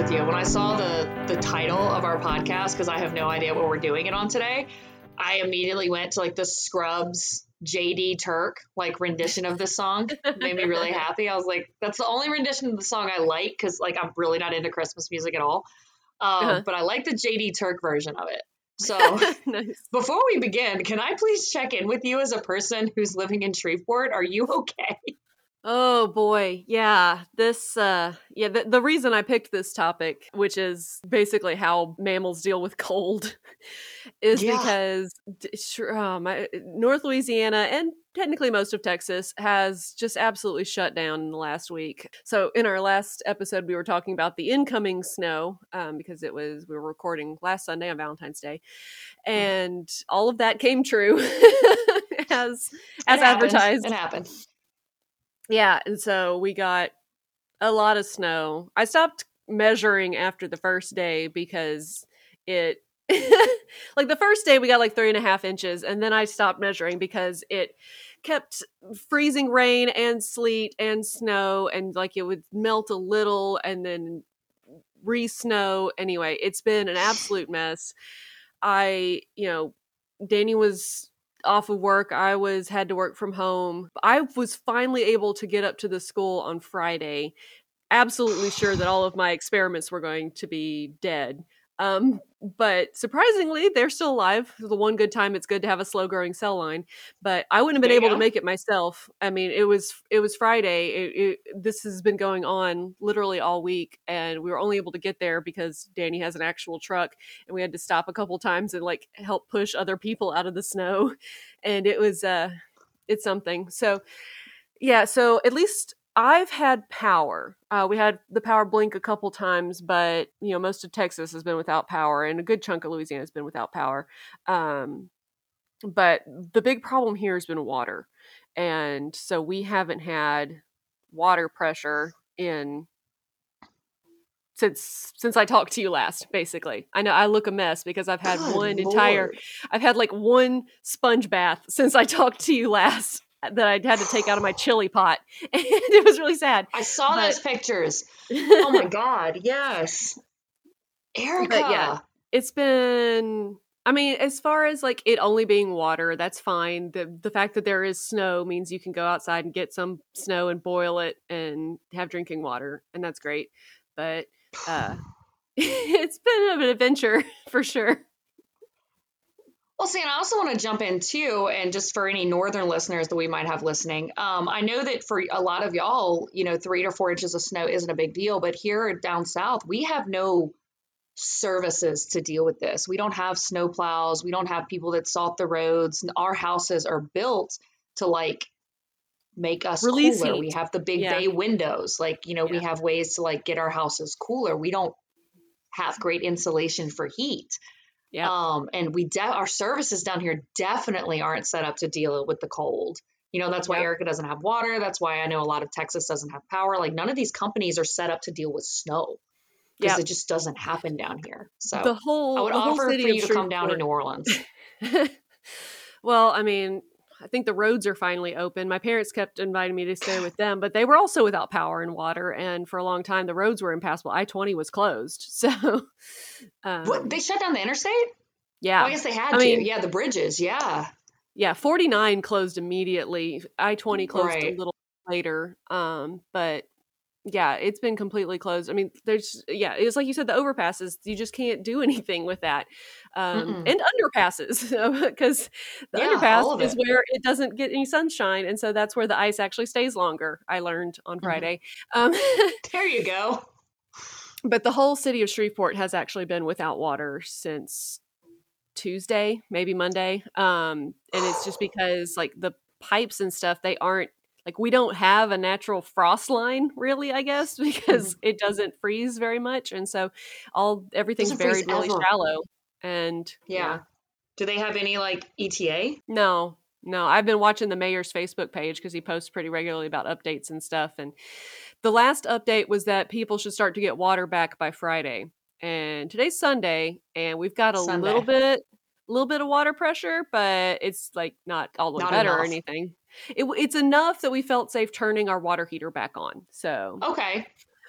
with you. When I saw the the title of our podcast, because I have no idea what we're doing it on today, I immediately went to like the Scrubs JD Turk like rendition of this song. It made me really happy. I was like, that's the only rendition of the song I like because like I'm really not into Christmas music at all. Um, uh-huh. But I like the JD Turk version of it. So nice. before we begin, can I please check in with you as a person who's living in Shreveport? Are you okay? Oh boy. Yeah. This uh yeah, the, the reason I picked this topic, which is basically how mammals deal with cold, is yeah. because um, North Louisiana and technically most of Texas has just absolutely shut down in the last week. So in our last episode we were talking about the incoming snow um, because it was we were recording last Sunday on Valentine's Day mm. and all of that came true as as advertised. It happened. Yeah, and so we got a lot of snow. I stopped measuring after the first day because it like the first day we got like three and a half inches and then i stopped measuring because it kept freezing rain and sleet and snow and like it would melt a little and then re-snow anyway it's been an absolute mess i you know danny was off of work. I was had to work from home. I was finally able to get up to the school on Friday, absolutely sure that all of my experiments were going to be dead. Um, but surprisingly, they're still alive. The one good time it's good to have a slow growing cell line. But I wouldn't have been able to make it myself. I mean, it was it was Friday. It, it, this has been going on literally all week, and we were only able to get there because Danny has an actual truck, and we had to stop a couple times and like help push other people out of the snow, and it was uh, it's something. So yeah, so at least I've had power. Uh, we had the power blink a couple times, but you know most of Texas has been without power, and a good chunk of Louisiana has been without power. Um, but the big problem here has been water, and so we haven't had water pressure in since since I talked to you last. Basically, I know I look a mess because I've had Good one Lord. entire, I've had like one sponge bath since I talked to you last that I had to take out of my chili pot. And it was really sad. I saw but... those pictures. Oh my God. Yes. Erica. But yeah, it's been I mean, as far as like it only being water, that's fine. The the fact that there is snow means you can go outside and get some snow and boil it and have drinking water, and that's great. But uh it's been an adventure for sure. Well, see, and I also want to jump in too, and just for any northern listeners that we might have listening, um, I know that for a lot of y'all, you know, three to four inches of snow isn't a big deal, but here down south, we have no services to deal with this. We don't have snow plows, we don't have people that salt the roads. Our houses are built to like make us Release cooler. Heat. We have the big yeah. bay windows, like you know, yeah. we have ways to like get our houses cooler. We don't have great insulation for heat. Yeah. Um, and we de- our services down here definitely aren't set up to deal with the cold. You know, that's why yep. Erica doesn't have water. That's why I know a lot of Texas doesn't have power. Like none of these companies are set up to deal with snow because yep. it just doesn't happen down here. So the whole I would offer for you to come down to New Orleans. well, I mean, I think the roads are finally open. My parents kept inviting me to stay with them, but they were also without power and water. And for a long time, the roads were impassable. I 20 was closed. So, um, what, they shut down the interstate? Yeah. Oh, I guess they had I to. Mean, yeah, the bridges. Yeah. Yeah. 49 closed immediately. I 20 closed right. a little later. Um, but yeah, it's been completely closed. I mean, there's yeah, it's like you said, the overpasses. You just can't do anything with that, um, and underpasses because the yeah, underpass is where it doesn't get any sunshine, and so that's where the ice actually stays longer. I learned on mm-hmm. Friday. Um, there you go. But the whole city of Shreveport has actually been without water since Tuesday, maybe Monday, um, and it's just because like the pipes and stuff they aren't like we don't have a natural frost line really i guess because mm-hmm. it doesn't freeze very much and so all everything's buried really ever. shallow and yeah. yeah. do they have any like eta no no i've been watching the mayor's facebook page because he posts pretty regularly about updates and stuff and the last update was that people should start to get water back by friday and today's sunday and we've got a sunday. little bit a little bit of water pressure but it's like not all the way better enough. or anything it, it's enough that we felt safe turning our water heater back on. So okay.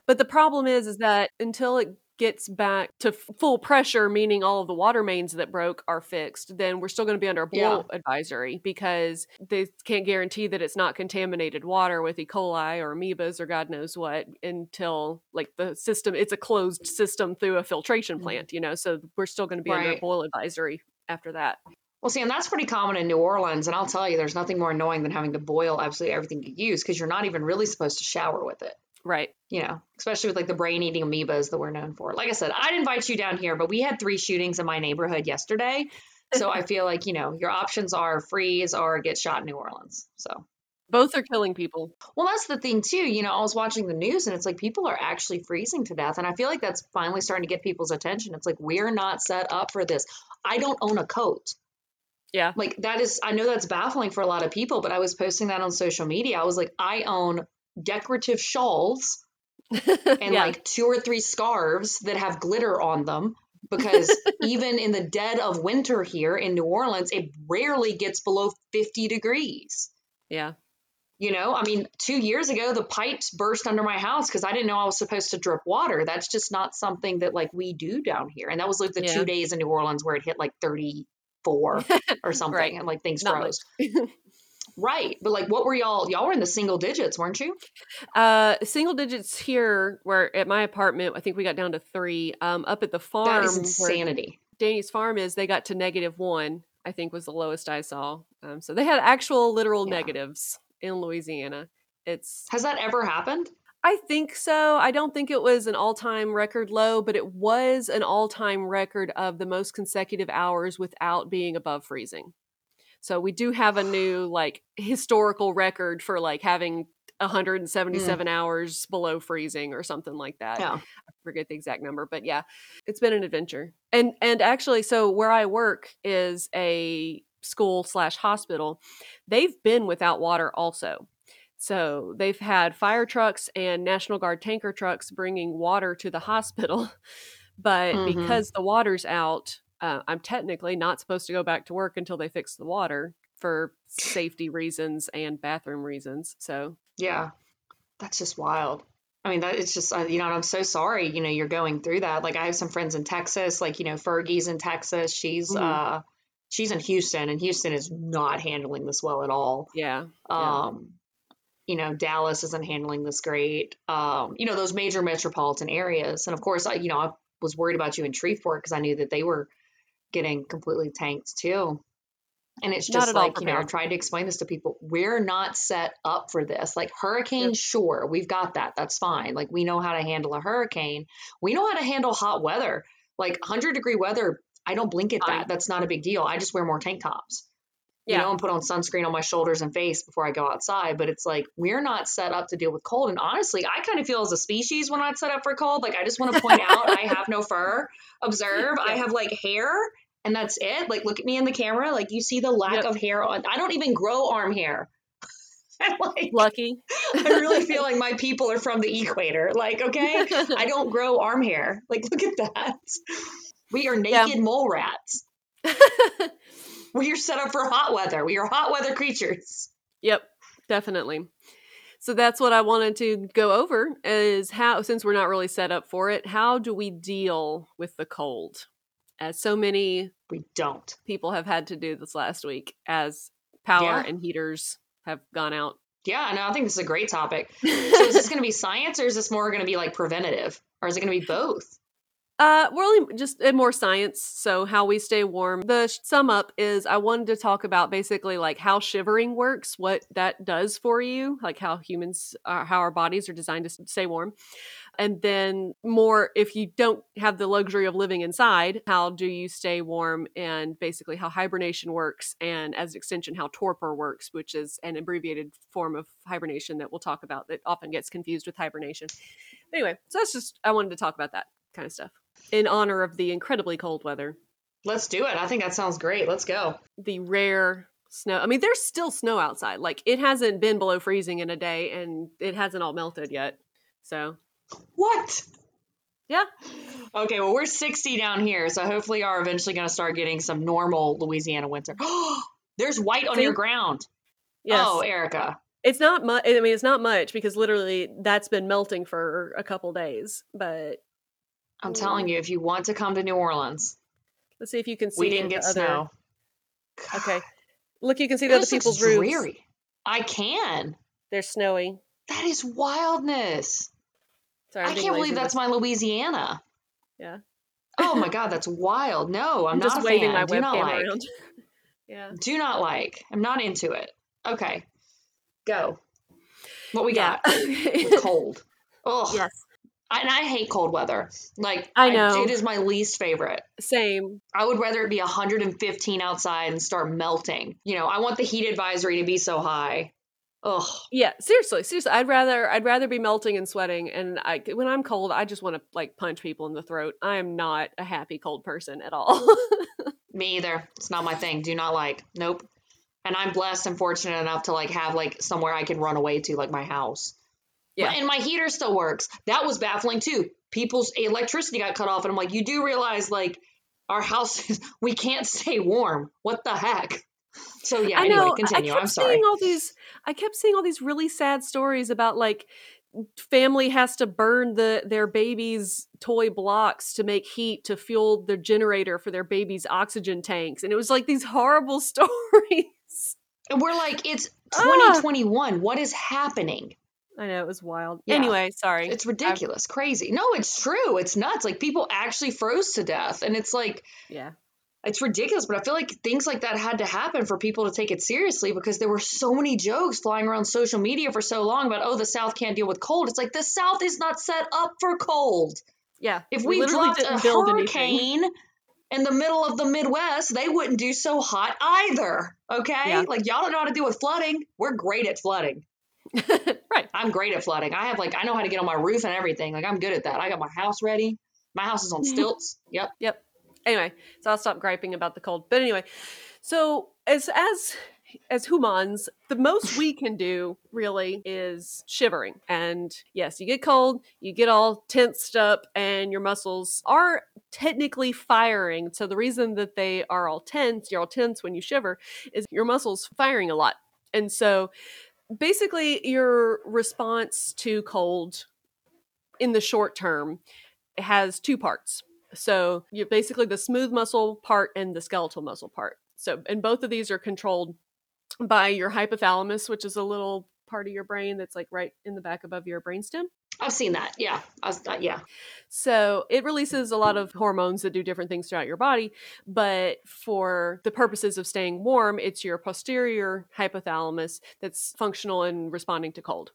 But the problem is, is that until it gets back to f- full pressure, meaning all of the water mains that broke are fixed, then we're still going to be under a boil Yeah. advisory because they can't guarantee that it's not contaminated water with E. coli or amoebas or God knows what until like the system, it's a closed system through a filtration Mhm. plant, you know, so we're still going to be under a boil advisory after that. Well, see, and that's pretty common in New Orleans. And I'll tell you, there's nothing more annoying than having to boil absolutely everything you use because you're not even really supposed to shower with it. Right. You know, especially with like the brain eating amoebas that we're known for. Like I said, I'd invite you down here, but we had three shootings in my neighborhood yesterday. So I feel like, you know, your options are freeze or get shot in New Orleans. So, Both are killing people. well, that's the thing too. You know, I was watching the news and it's like people are actually freezing to death. And I feel like that's finally starting to get people's attention. It's like, we're not set up for this. I don't own a coat. Yeah. like that is i know that's baffling for a lot of people but i was posting that on social media i was like i own decorative shawls and yeah. like two or three scarves that have glitter on them because even in the dead of winter here in new orleans it rarely gets below 50 degrees yeah. you know i mean two years ago the pipes burst under my house because i didn't know i was supposed to drip water that's just not something that like we do down here and that was like the Yeah. two days in new orleans where it hit like 34 or something Right. and like things Not froze Right. But like what were y'all y'all were in the single digits, weren't you? Uh, single digits here, where at my apartment, I think we got down to three. Um, up at the farm, That is insanity. Danny's farm is, they got to negative one. I think was the lowest I saw. Um, so they had actual literal Yeah. negatives in Louisiana. It's, Has that ever happened? I think so. I don't think it was an all-time record low, but it was an all-time record of the most consecutive hours without being above freezing. So we do have a new like historical record for like having 177 mm. hours below freezing or something like that. Yeah. I forget the exact number, but yeah, it's been an adventure. And and actually, so where I work is a school slash hospital. They've been without water also. So they've had fire trucks and National Guard tanker trucks bringing water to the hospital, but Mhm. because the water's out, uh, I'm technically not supposed to go back to work until they fix the water for safety reasons and bathroom reasons. So Yeah. That's just wild. I mean, that it's just, uh, you know, and I'm so sorry, you know, you're going through that. Like, I have some friends in Texas, like, you know, Fergie's in Texas. She's, Mhm. uh, she's in Houston, and Houston is not handling this well at all. yeah, Yeah. You know, Dallas isn't handling this great. Um, you know, those major metropolitan areas. And of course, I, you know, I was worried about you in Shreveport because I knew that they were getting completely tanked too. And it's just like, you know, prepared. tried to explain this to people. We're not set up for this. Like hurricanes, sure, we've got that. That's fine. Like we know how to handle a hurricane. We know how to handle hot weather. Like 100 degree weather, I don't blink at that. That's not a big deal. I just wear more tank tops you Yeah. know, and put on sunscreen on my shoulders and face before I go outside. But it's like we're not set up to deal with cold. And honestly, I kind of feel as a species we're not set up for cold. Like I just want to point out I have no fur. Observe, I have like hair and that's it. Like look at me in the camera. Like you see the lack Yep. of hair on I don't even grow arm hair. Like lucky. I really feel like my people are from the equator. Like, okay, I don't grow arm hair. Like, look at that. We are Yeah. naked mole rats. We are set up for hot weather. We are hot weather creatures. Yep, definitely. So that's what I wanted to go over is how since we're not really set up for it, how do we deal with the cold? As so many We don't. people have had to do this last week as power Yeah. and heaters have gone out. Yeah, no, I think this is a great topic. So is this going to be science or is this more going to be like preventative? Or is it going to be both? Uh, we're only just more science. So how we stay warm. The sum up is I wanted to talk about basically like how shivering works, what that does for you, like how humans, uh, how our bodies are designed to stay warm, and then more if you don't have the luxury of living inside, how do you stay warm, and basically how hibernation works, and as an extension how torpor works, which is an abbreviated form of hibernation that we'll talk about that often gets confused with hibernation. Anyway, so that's just I wanted to talk about that kind of stuff in honor of the incredibly cold weather, Let's do it. I think that sounds great. Let's go. the rare snow. I mean, there's still snow outside. Like it hasn't been below freezing in a day, and it hasn't all melted yet. So What? yeah, Okay, well, we're 60 down here, so hopefully are eventually going to start getting some normal Louisiana winter. There's white on See? your ground. yes, Oh, Erica. it's not much. I mean, it's not much because literally that's been melting for a couple days. But I'm telling you, if you want to come to New Orleans, Let's see if you can see. we didn't get other- snow. Okay. Look, you can see the other This looks people's roofs. dreary. I can. They're snowy. That is wildness. Sorry, I'm I being can't believe that's my Louisiana. Yeah. Oh my god, that's wild. No, I'm, I'm, not just a waving fan. my Do not webcam like. around. yeah. Do not like. I'm not into it. Okay. Go. What we Yeah. got? With cold. Oh, yes. And I hate cold weather. Like I know. it is my least favorite. Same. I would rather it be 115 outside and start melting. You know, I want the heat advisory to be so high. Ugh. Yeah, seriously, seriously. I'd rather I'd rather be melting and sweating and I when I'm cold, I just want to like punch people in the throat. I am not a happy cold person at all. Me either. It's not my thing. Do not like. Nope. And I'm blessed and fortunate enough to like have like somewhere I can run away to, like my house. Yeah. And my heater still works. That was baffling too. People's electricity got cut off, and I'm like, you do realize like our house is we can't stay warm. What the heck? So yeah. I know, anyway, continue. I kept I'm sorry. seeing all these. I kept seeing all these really sad stories about like family has to burn the their baby's toy blocks to make heat to fuel their generator for their baby's oxygen tanks, and it was like these horrible stories. And we're like, it's Ah. 2021. What is happening? I know it was wild. Yeah. Anyway, sorry. It's ridiculous, crazy. No, it's true. It's nuts. Like people actually froze to death, and it's like yeah. it's ridiculous. But I feel like things like that had to happen for people to take it seriously because there were so many jokes flying around social media for so long about oh the South can't deal with cold. It's like the South is not set up for cold. Yeah. If we, literally dropped a didn't build anything. hurricane in the middle of the Midwest, they wouldn't do so hot either. Okay, Yeah. like y'all don't know how to deal with flooding. We're great at flooding. right. I'm great at flooding. I have like I know how to get on my roof and everything. Like I'm good at that. I got my house ready. My house is on mm-hmm. stilts. Yep. Yep. Anyway, so I'll stop griping about the cold. But anyway, so as as as humans, the most we can do really is shivering. And yes, you get cold, you get all tensed up, and your muscles are technically firing. So the reason that they are all tense, you're all tense when you shiver, is your muscles firing a lot. And so basically your response to cold in the short term has two parts. So you basically the smooth muscle part and the skeletal muscle part. So and both of these are controlled by your hypothalamus, which is a little part of your brain that's like right in the back above your brainstem. I've seen that. Yeah. I uh, yeah. So it releases a lot of hormones that do different things throughout your body. But for the purposes of staying warm, it's your posterior hypothalamus that's functional in responding to cold.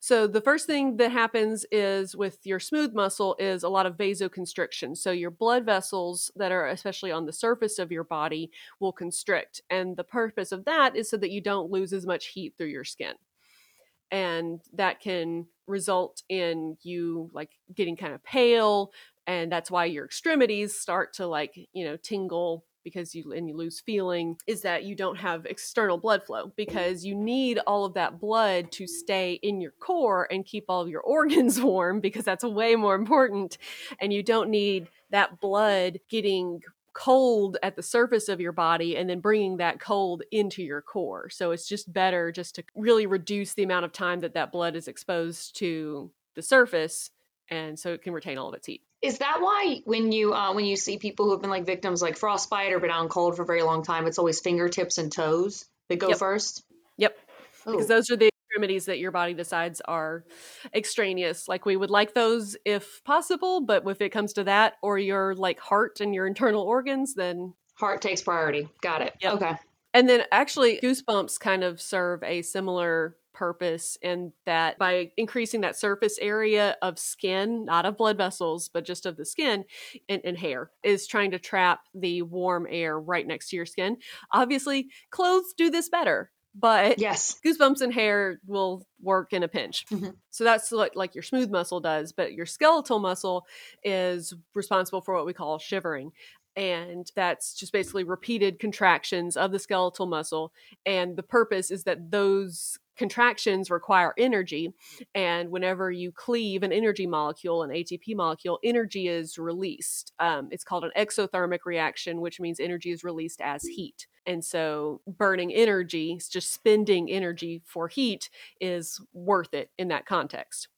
So the first thing that happens is with your smooth muscle is a lot of vasoconstriction. So your blood vessels that are especially on the surface of your body will constrict. And the purpose of that is so that you don't lose as much heat through your skin and that can result in you like getting kind of pale and that's why your extremities start to like you know tingle because you and you lose feeling is that you don't have external blood flow because you need all of that blood to stay in your core and keep all of your organs warm because that's way more important and you don't need that blood getting cold at the surface of your body and then bringing that cold into your core. So it's just better just to really reduce the amount of time that that blood is exposed to the surface and so it can retain all of its heat. Is that why when you uh, when you see people who've been like victims like frostbite or been out in cold for a very long time, it's always fingertips and toes that go Yep. first? Yep. Because Oh. those are the extremities that your body decides are extraneous. Like we would like those if possible, but if it comes to that or your like heart and your internal organs, then Heart takes priority. Got it. Yep. Okay. And then actually, goosebumps kind of serve a similar purpose in that by increasing that surface area of skin, not of blood vessels, but just of the skin and, and hair, is trying to trap the warm air right next to your skin. Obviously, clothes do this better, but Yes. goosebumps and hair will work in a pinch. Mhm. So that's what like your smooth muscle does, but your skeletal muscle is responsible for what we call shivering. And that's just basically repeated contractions of the skeletal muscle. And the purpose is that those contractions require energy. And whenever you cleave an energy molecule, an ATP molecule, energy is released. Um, it's called an exothermic reaction, which means energy is released as heat. And so burning energy, just spending energy for heat, is worth it in that context.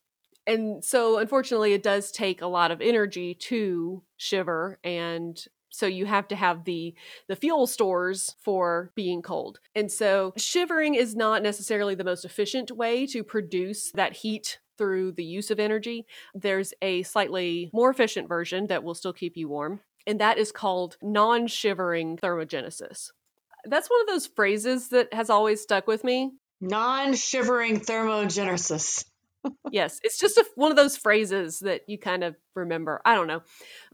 and so unfortunately it does take a lot of energy to shiver and so you have to have the the fuel stores for being cold. And so shivering is not necessarily the most efficient way to produce that heat through the use of energy. There's a slightly more efficient version that will still keep you warm and that is called non-shivering thermogenesis. That's one of those phrases that has always stuck with me. Non-shivering thermogenesis yes, it's just a, one of those phrases that you kind of remember. I don't know.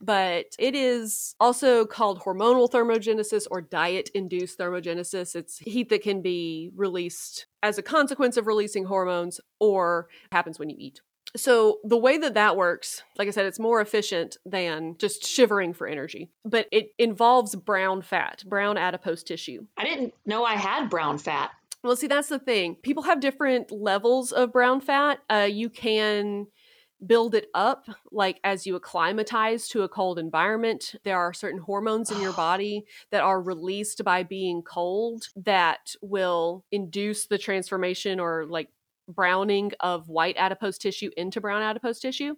But it is also called hormonal thermogenesis or diet induced thermogenesis. It's heat that can be released as a consequence of releasing hormones or happens when you eat. So, the way that that works, like I said, it's more efficient than just shivering for energy, but it involves brown fat, brown adipose tissue. I didn't know I had brown fat. Well, see, that's the thing. People have different levels of brown fat. Uh, you can build it up like as you acclimatize to a cold environment there are certain hormones in your body that are released by being cold that will induce the transformation or like browning of white adipose tissue into brown adipose tissue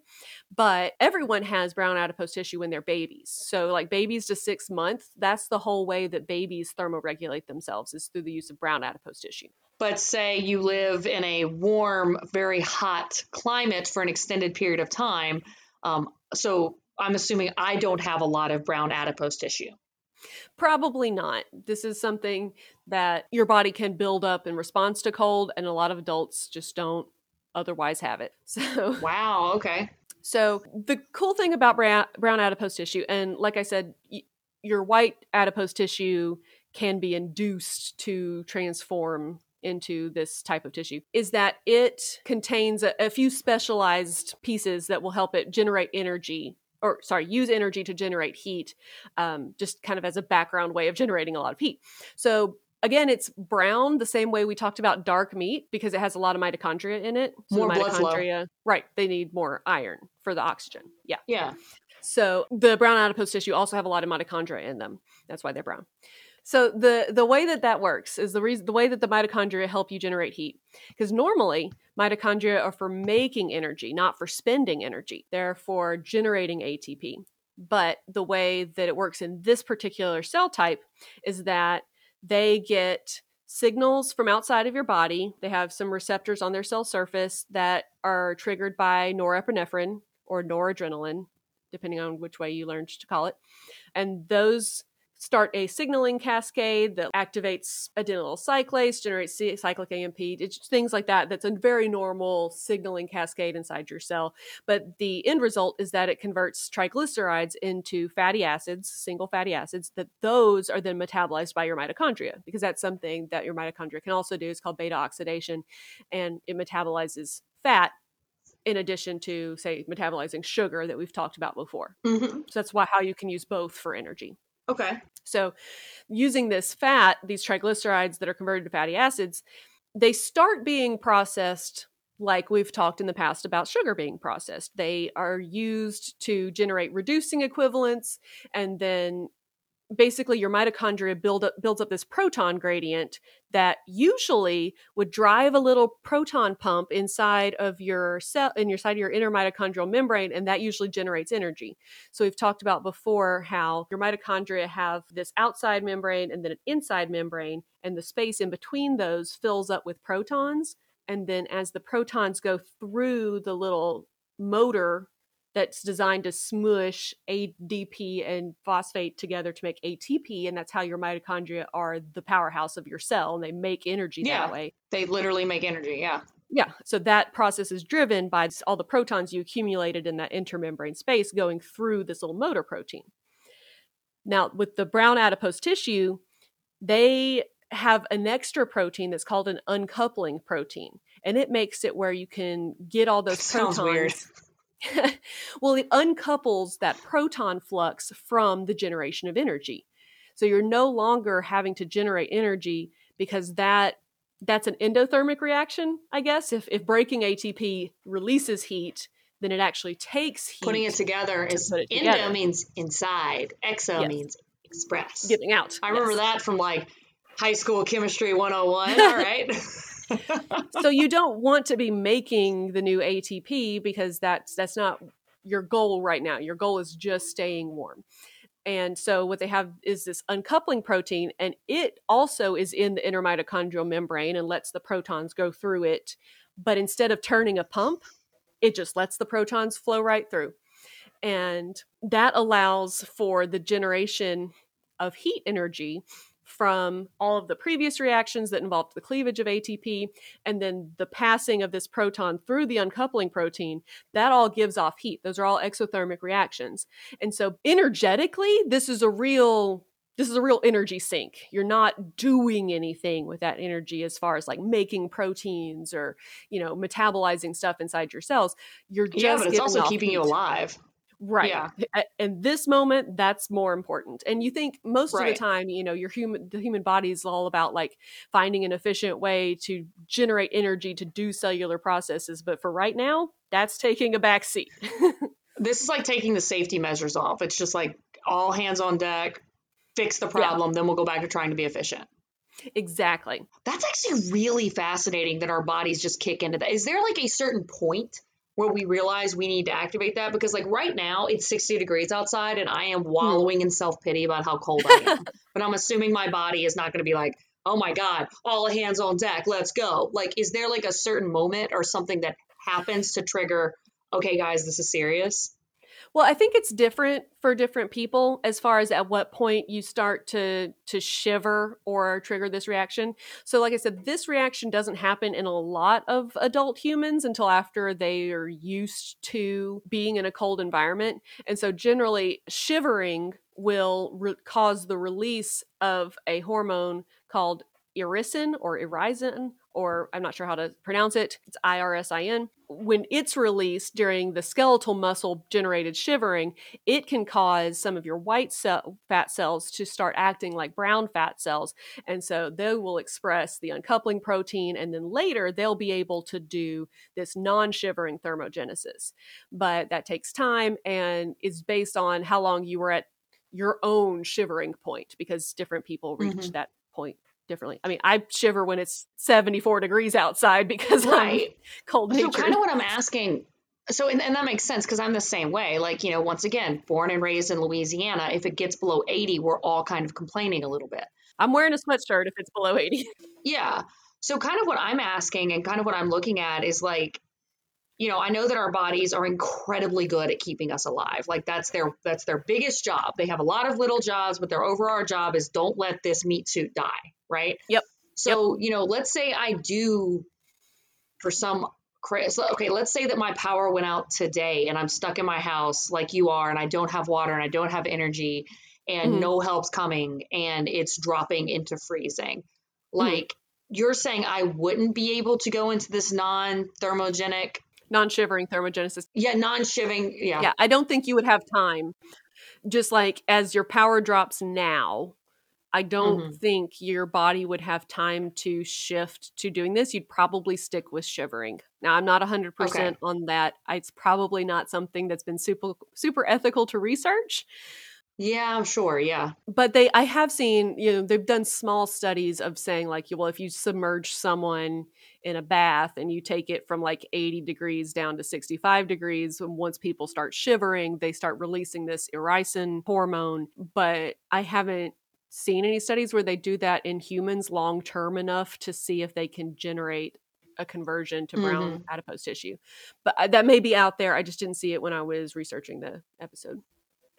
but everyone has brown adipose tissue when they're babies. So like babies to six months that's the whole way that babies thermoregulate themselves is through the use of brown adipose tissue. But say you live in a warm very hot climate for an extended period of time um, so i'm assuming i don't have a lot of brown adipose tissue. Probably not. This is something that your body can build up in response to cold, and a lot of adults just don't otherwise have it. So, wow, okay. So, the cool thing about brown, brown adipose tissue, and like I said, y- your white adipose tissue can be induced to transform into this type of tissue is that it contains a, a few specialized pieces that will help it generate energy or sorry, use energy to generate heat, um, just kind of as a background way of generating a lot of heat. So again, it's brown the same way we talked about dark meat because it has a lot of mitochondria in it. So more mitochondria, blood right? They need more iron for the oxygen. Yeah, yeah. So the brown adipose tissue also have a lot of mitochondria in them. That's why they're brown. So the the way that that works is the reason the way that the mitochondria help you generate heat. Because normally mitochondria are for making energy, not for spending energy. They're for generating ATP. But the way that it works in this particular cell type is that they get signals from outside of your body. They have some receptors on their cell surface that are triggered by norepinephrine or noradrenaline, depending on which way you learned to call it. And those start a signaling cascade that activates adenylyl cyclase, generates cyclic AMP, things like that. That's a very normal signaling cascade inside your cell. But the end result is that it converts triglycerides into fatty acids, single fatty acids, that those are then metabolized by your mitochondria because that's something that your mitochondria can also do. It's called beta oxidation and it metabolizes fat in addition to say metabolizing sugar that we've talked about before. Mm-hmm. So that's why how you can use both for energy. Okay. So, using this fat, these triglycerides that are converted to fatty acids, they start being processed like we've talked in the past about sugar being processed. They are used to generate reducing equivalents and then basically your mitochondria build up builds up this proton gradient that usually would drive a little proton pump inside of your cell in your side of your inner mitochondrial membrane and that usually generates energy. So we've talked about before how your mitochondria have this outside membrane and then an inside membrane and the space in between those fills up with protons and then as the protons go through the little motor that's designed to smush ADP and phosphate together to make ATP. And that's how your mitochondria are the powerhouse of your cell and they make energy yeah, that way. They literally make energy. Yeah. Yeah. So that process is driven by all the protons you accumulated in that intermembrane space going through this little motor protein. Now, with the brown adipose tissue, they have an extra protein that's called an uncoupling protein. And it makes it where you can get all those Sounds protons. weird. well, it uncouples that proton flux from the generation of energy. So you're no longer having to generate energy because that that's an endothermic reaction, I guess. If if breaking ATP releases heat, then it actually takes heat. Putting it together to is put it endo together. means inside, exo Yes. means express. giving out. I remember Yes. that from like high school chemistry 101. All right. so you don't want to be making the new ATP because that's that's not your goal right now. Your goal is just staying warm. And so what they have is this uncoupling protein, and it also is in the inner mitochondrial membrane and lets the protons go through it. But instead of turning a pump, it just lets the protons flow right through. And that allows for the generation of heat energy from all of the previous reactions that involved the cleavage of ATP and then the passing of this proton through the uncoupling protein, that all gives off heat. Those are all exothermic reactions. And so energetically, this is a real this is a real energy sink. You're not doing anything with that energy as far as like making proteins or, you know, metabolizing stuff inside your cells. You're just Yeah, but it's also keeping heat. you alive. Right. Yeah. In this moment, that's more important. And you think most right. of the time, you know, your human the human body is all about like finding an efficient way to generate energy to do cellular processes. But for right now, that's taking a back seat. this is like taking the safety measures off. It's just like all hands on deck, fix the problem, yeah. then we'll go back to trying to be efficient. Exactly. That's actually really fascinating that our bodies just kick into that. Is there like a certain point where we realize we need to activate that because like right now it's 60 degrees outside and I am hmm. wallowing in self-pity about how cold I am. but I'm assuming my body is not going to be like, "Oh my god, all hands on deck, let's go." Like is there like a certain moment or something that happens to trigger, "Okay guys, this is serious?" Well, I think it's different for different people as far as at what point you start to to shiver or trigger this reaction. So like I said, this reaction doesn't happen in a lot of adult humans until after they are used to being in a cold environment. And so generally shivering will re- cause the release of a hormone called irisin or irisin or I'm not sure how to pronounce it. It's I R S I N. When it's released during the skeletal muscle generated shivering, it can cause some of your white cell fat cells to start acting like brown fat cells. And so they will express the uncoupling protein, and then later they'll be able to do this non shivering thermogenesis. But that takes time and is based on how long you were at your own shivering point because different people reach mm-hmm. that point differently. I mean, I shiver when it's 74 degrees outside because right. I'm cold So kind of what I'm asking so and, and that makes sense because I'm the same way. Like, you know, once again, born and raised in Louisiana, if it gets below 80, we're all kind of complaining a little bit. I'm wearing a sweatshirt if it's below 80. Yeah. So kind of what I'm asking and kind of what I'm looking at is like you know, I know that our bodies are incredibly good at keeping us alive. Like that's their that's their biggest job. They have a lot of little jobs, but their overall job is don't let this meat suit die, right? Yep. So, yep. you know, let's say I do for some okay, let's say that my power went out today and I'm stuck in my house like you are and I don't have water and I don't have energy and mm-hmm. no help's coming and it's dropping into freezing. Mm-hmm. Like mm-hmm. you're saying I wouldn't be able to go into this non-thermogenic non-shivering thermogenesis. Yeah, non-shivering. Yeah. Yeah, I don't think you would have time. Just like as your power drops now, I don't mm-hmm. think your body would have time to shift to doing this. You'd probably stick with shivering. Now, I'm not 100% okay. on that. It's probably not something that's been super super ethical to research. Yeah, I'm sure. Yeah. But they I have seen, you know, they've done small studies of saying like, well, if you submerge someone in a bath and you take it from like 80 degrees down to 65 degrees and once people start shivering they start releasing this irisin hormone. But i haven't seen any studies where they do that in humans long term enough to see if they can generate a conversion to brown mm-hmm. adipose tissue. But uh, that may be out there. I just didn't see it when i was researching the episode.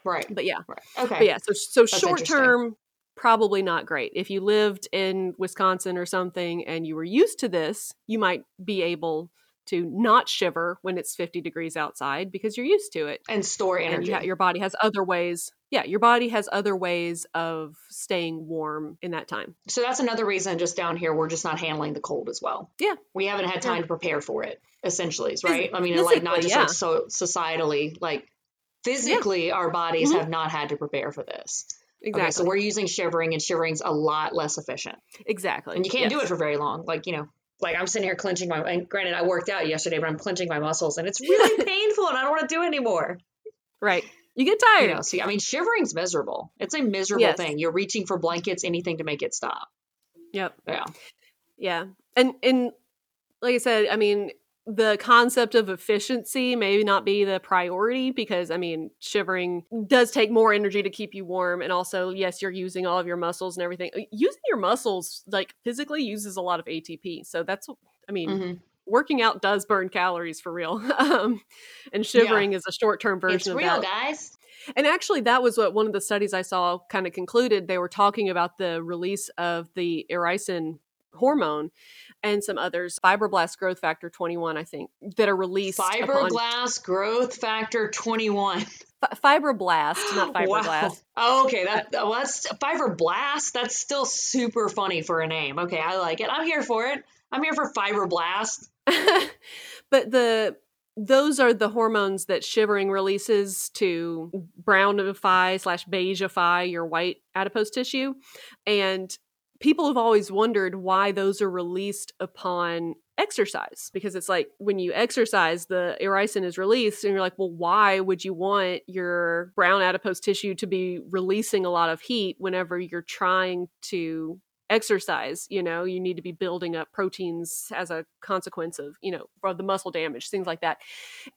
Right. But yeah. Right. okay. but yeah so so That's short term probably not great. If you lived in Wisconsin or something and you were used to this, you might be able to not shiver when it's 50 degrees outside because you're used to it and store energy. And your body has other ways. Yeah, your body has other ways of staying warm in that time. So that's another reason just down here we're just not handling the cold as well. Yeah. We haven't had time yeah. to prepare for it essentially, right? I mean, like not just yeah. like so societally, like physically yeah. our bodies mm-hmm. have not had to prepare for this. Exactly. Okay, so we're using shivering, and shivering's a lot less efficient. Exactly. And you can't yes. do it for very long. Like, you know, like I'm sitting here clenching my, and granted, I worked out yesterday, but I'm clenching my muscles, and it's really painful, and I don't want to do it anymore. Right. You get tired. You know, see, I mean, shivering's miserable. It's a miserable yes. thing. You're reaching for blankets, anything to make it stop. Yep. Yeah. Yeah. And and like I said, I mean, the concept of efficiency may not be the priority because I mean, shivering does take more energy to keep you warm and also yes, you're using all of your muscles and everything. Uh, using your muscles like physically uses a lot of ATP. So that's I mean, mm-hmm. working out does burn calories for real. um, and shivering yeah. is a short-term version it's of real, that. guys. And actually, that was what one of the studies I saw kind of concluded. They were talking about the release of the irisin hormone and some others, fibroblast growth factor 21, I think, that are released. Fibroblast upon... growth factor 21. F- fibroblast, not fibroblast. Wow. Oh, okay. That, well, that's fibroblast. That's still super funny for a name. Okay, I like it. I'm here for it. I'm here for fibroblast. but the those are the hormones that shivering releases to brownify slash beigeify your white adipose tissue and people have always wondered why those are released upon exercise because it's like when you exercise the irisin is released and you're like well why would you want your brown adipose tissue to be releasing a lot of heat whenever you're trying to exercise you know you need to be building up proteins as a consequence of you know for the muscle damage things like that.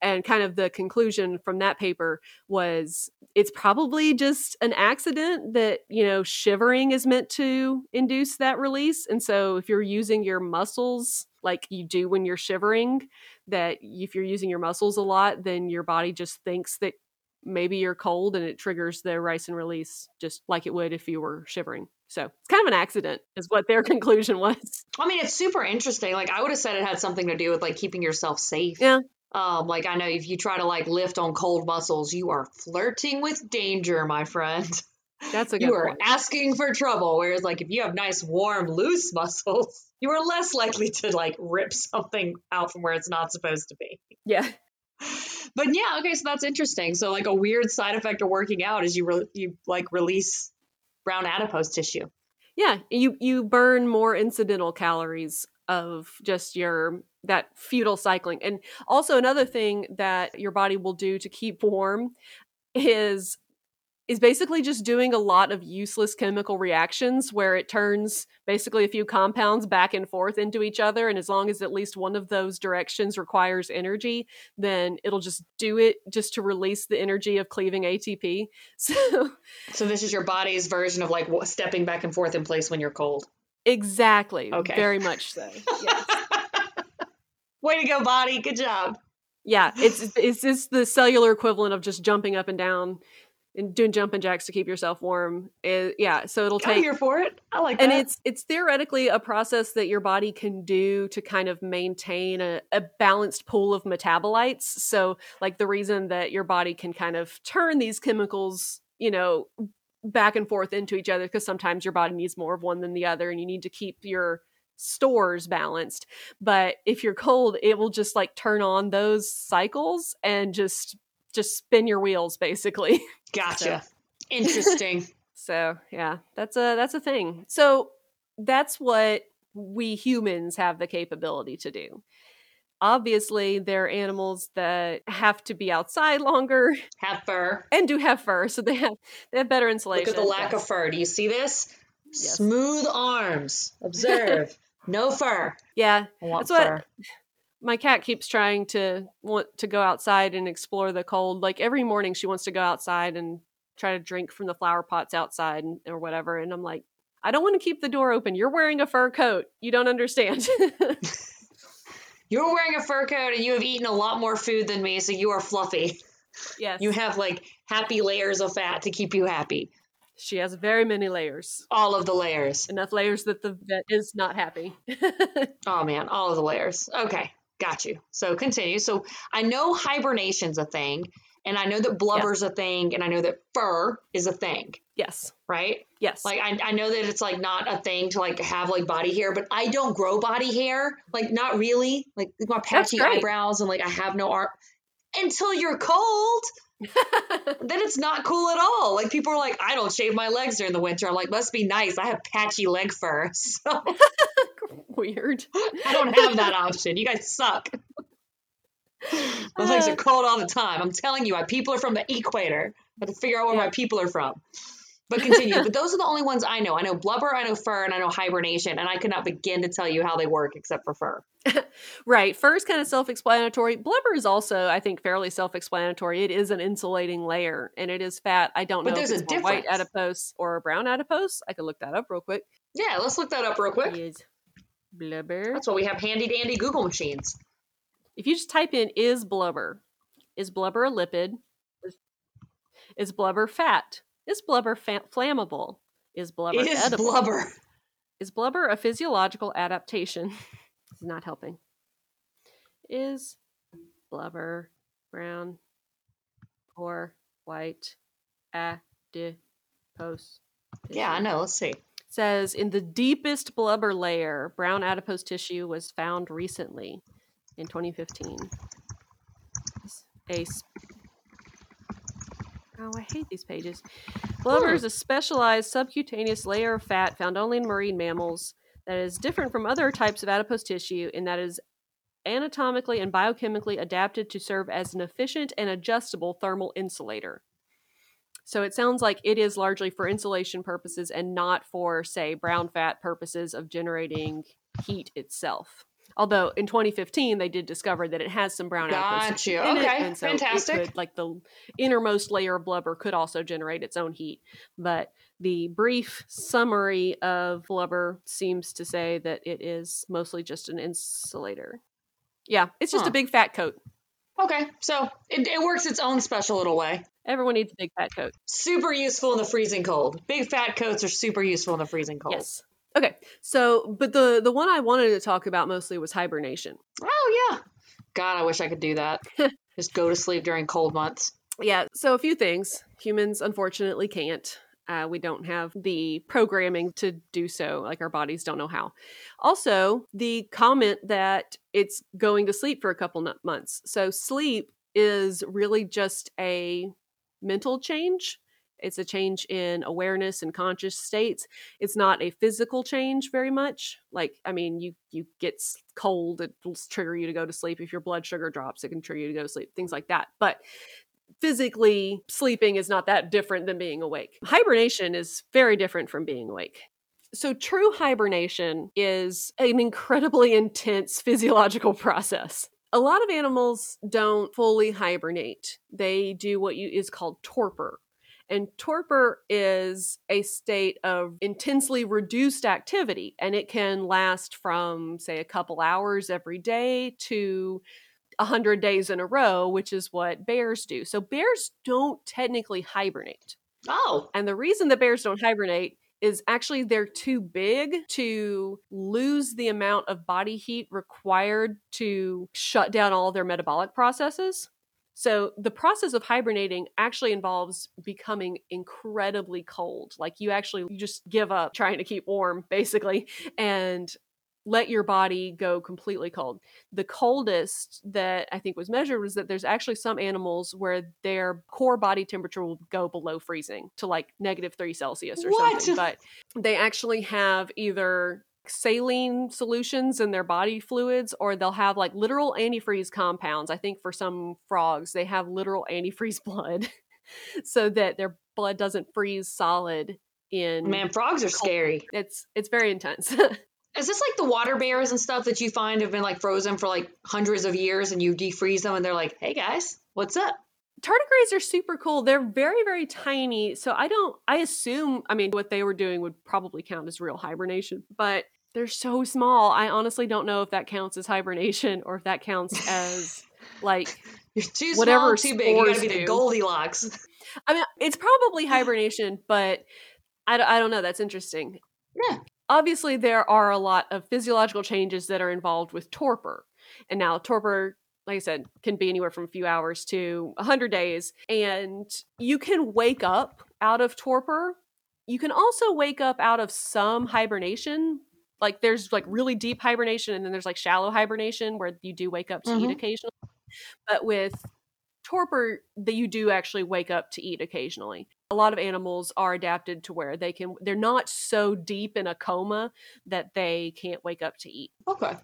And kind of the conclusion from that paper was it's probably just an accident that you know shivering is meant to induce that release. And so if you're using your muscles like you do when you're shivering that if you're using your muscles a lot then your body just thinks that maybe you're cold and it triggers the irisin release just like it would if you were shivering so it's kind of an accident, is what their conclusion was. I mean, it's super interesting. Like I would have said it had something to do with like keeping yourself safe. Yeah. Um, like I know if you try to like lift on cold muscles, you are flirting with danger, my friend. That's a good You are point. asking for trouble. Whereas like if you have nice, warm, loose muscles, you are less likely to like rip something out from where it's not supposed to be. Yeah. But yeah, okay, so that's interesting. So like a weird side effect of working out is you re- you like release brown adipose tissue. Yeah, you you burn more incidental calories of just your that futile cycling. And also another thing that your body will do to keep warm is is basically just doing a lot of useless chemical reactions where it turns basically a few compounds back and forth into each other. And as long as at least one of those directions requires energy, then it'll just do it just to release the energy of cleaving ATP. So, so this is your body's version of like stepping back and forth in place when you're cold. Exactly. Okay. Very much so. Yes. Way to go, body. Good job. Yeah, it's it's just the cellular equivalent of just jumping up and down and doing jumping jacks to keep yourself warm. It, yeah, so it'll take. I'm here for it. I like and that. And it's it's theoretically a process that your body can do to kind of maintain a, a balanced pool of metabolites. So, like the reason that your body can kind of turn these chemicals, you know, back and forth into each other, because sometimes your body needs more of one than the other, and you need to keep your stores balanced. But if you're cold, it will just like turn on those cycles and just just spin your wheels basically. Gotcha. So. Interesting. so yeah, that's a that's a thing. So that's what we humans have the capability to do. Obviously, there are animals that have to be outside longer, have fur, and do have fur, so they have they have better insulation. Look at the lack yes. of fur. Do you see this? Yes. Smooth arms. Observe. no fur. Yeah, that's fur. what my cat keeps trying to want to go outside and explore the cold. Like every morning, she wants to go outside and try to drink from the flower pots outside and, or whatever. And I'm like, I don't want to keep the door open. You're wearing a fur coat. You don't understand. You're wearing a fur coat and you have eaten a lot more food than me, so you are fluffy. Yes. You have like happy layers of fat to keep you happy. She has very many layers. All of the layers. Enough layers that the vet is not happy. oh man, all of the layers. Okay. Got you. So continue. So I know hibernation's a thing, and I know that blubber's yes. a thing, and I know that fur is a thing. Yes. Right? Yes. Like I, I know that it's like not a thing to like have like body hair, but I don't grow body hair. Like not really. Like my patchy eyebrows and like I have no art until you're cold. then it's not cool at all. Like people are like, I don't shave my legs during the winter. I'm like, must be nice. I have patchy leg fur. So weird. I don't have that option. You guys suck. My legs are uh. cold all the time. I'm telling you, my people are from the equator. I have to figure out where yeah. my people are from. But continue. but those are the only ones I know. I know blubber, I know fur, and I know hibernation, and I could not begin to tell you how they work except for fur. right. Fur is kind of self explanatory. Blubber is also, I think, fairly self explanatory. It is an insulating layer and it is fat. I don't But know there's if a it's more white adipose or a brown adipose. I could look that up real quick. Yeah, let's look that up real quick. Is blubber. That's why we have handy dandy Google machines. If you just type in is blubber, is blubber a lipid? Is blubber fat? Is blubber fa- flammable? Is blubber Is edible? blubber. Is blubber a physiological adaptation? this is not helping. Is blubber brown or white adipose? Yeah, I know. Let's see. Says in the deepest blubber layer, brown adipose tissue was found recently in 2015. A Oh, I hate these pages. Blubber is a specialized subcutaneous layer of fat found only in marine mammals that is different from other types of adipose tissue in that it is anatomically and biochemically adapted to serve as an efficient and adjustable thermal insulator. So it sounds like it is largely for insulation purposes and not for, say, brown fat purposes of generating heat itself. Although in 2015 they did discover that it has some brown Got you. in it, Okay, and so fantastic. could- like the innermost layer of blubber could also generate its own heat. But the brief summary of blubber seems to say that it is mostly just an insulator. Yeah, it's just Huh. a big fat coat. Okay, so it, it works its own special little way. Everyone needs a big fat coat. Super useful in the freezing cold. Big fat coats are super useful in the freezing cold. Yes. Okay. So, but the the one I wanted to talk about mostly was hibernation. Oh yeah. God, I wish I could do that. Just go to sleep during cold months. Yeah. So a few things. Humans unfortunately can't. Uh, we don't have the programming to do so. Like our bodies don't know how. Also, the comment that it's going to sleep for a couple months. So sleep is really just a mental change. It's a change in awareness and conscious states. It's not a physical change very much. Like, I mean, you you get cold, it will trigger you to go to sleep. If your blood sugar drops, it can trigger you to go to sleep. Things like that. But physically sleeping is not that different than being awake. Hibernation is very different from being awake. So, true hibernation is an incredibly intense physiological process. A lot of animals don't fully hibernate. They do what you, is called torpor. And torpor is a state of intensely reduced activity, and it can last from, say, a couple hours every day to 100 days in a row, which is what bears do. So bears don't technically hibernate. Oh, And the reason the bears don't hibernate is actually they're too big to lose the amount of body heat required to shut down all their metabolic processes. So the process of hibernating actually involves becoming incredibly cold. Like you actually you just give up trying to keep warm basically and let your body go completely cold. The coldest that I think was measured was that there's actually some animals where their core body temperature will go below freezing to like negative three Celsius or What? something. But they actually have either saline solutions in their body fluids or they'll have like literal antifreeze compounds. I think for some frogs, they have literal antifreeze blood so that their blood doesn't freeze solid in man, frogs are scary. it's it's very intense. Is this like the water bears and stuff that you find have been like frozen for like hundreds of years and you defreeze them and they're like, hey guys, what's up? tardigrades are super cool. They're very, very tiny. So I don't, I assume, I mean, what they were doing would probably count as real hibernation, but they're so small. I honestly don't know if that counts as hibernation or if that counts as like, You're too Whatever small, too big. You gotta be the. Goldilocks. I mean, it's probably hibernation, but I don't know. That's interesting. Yeah. Obviously, there are a lot of physiological changes that are involved with torpor. And now, torpor, like I said, can be anywhere from a few hours to 100 days. And you can wake up out of torpor. You can also wake up out of some hibernation. Like, there's like really deep hibernation, and then there's like shallow hibernation where you do wake up to eat Mhm. occasionally. But with torpor that you do actually wake up to eat occasionally a lot of animals are adapted to where they can they're not so deep in a coma that they can't wake up to eat Okay.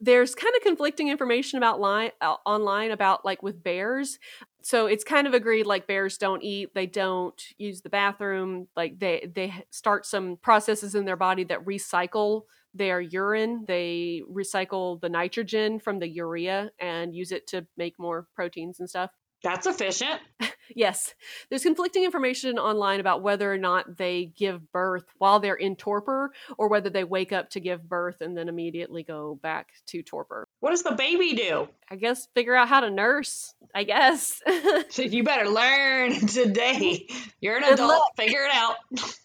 there's kind of conflicting information about line uh, online about like with bears so it's kind of agreed like bears don't eat they don't use the bathroom like they they start some processes in their body that recycle their urine they recycle the nitrogen from the urea and use it to make more proteins and stuff That's efficient. Yes. There's conflicting information online about whether or not they give birth while they're in torpor or whether they wake up to give birth and then immediately go back to torpor. What does the baby do? I guess figure out how to nurse, I guess. You better learn today. You're an Good adult. luck. Figure it out.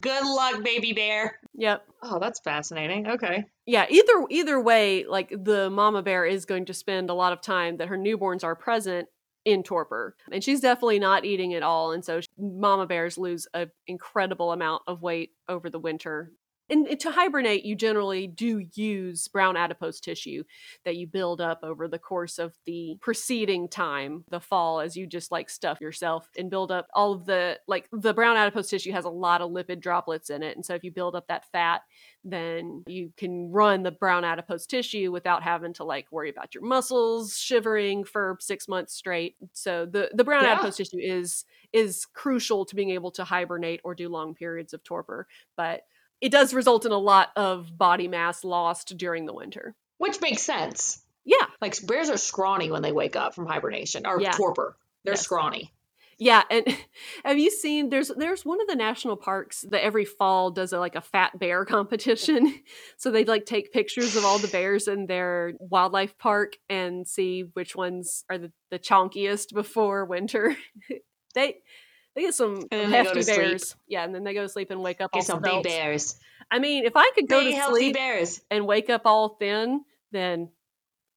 Good luck, baby bear. yep. Oh, that's fascinating. Okay. Yeah, either either way, like the mama bear is going to spend a lot of time that her newborns are present in torpor. And she's definitely not eating at all and so mama bears lose an incredible amount of weight over the winter. And to hibernate, you generally do use brown adipose tissue that you build up over the course of the preceding time, the fall, as you just like stuff yourself and build up all of the like the brown adipose tissue has a lot of lipid droplets in it. And so if you build up that fat, then you can run the brown adipose tissue without having to like worry about your muscles shivering for six months straight. So the the brown Yeah. adipose tissue is is crucial to being able to hibernate or do long periods of torpor, but it does result in a lot of body mass lost during the winter. Which makes sense. Yeah, Like bears are scrawny when they wake up from hibernation or Yeah. torpor. They're Yes. scrawny. Yeah, and have you seen there's there's one of the national parks that every fall does a like a fat bear competition. so they like take pictures of all the bears in their wildlife park and see which ones are the, the chonkiest before winter. they they get some And then they go hefty bears. Yeah, and then they go to sleep and wake up Get all some big bears. I mean, if I could go Big to sleep bears. and wake up all thin, then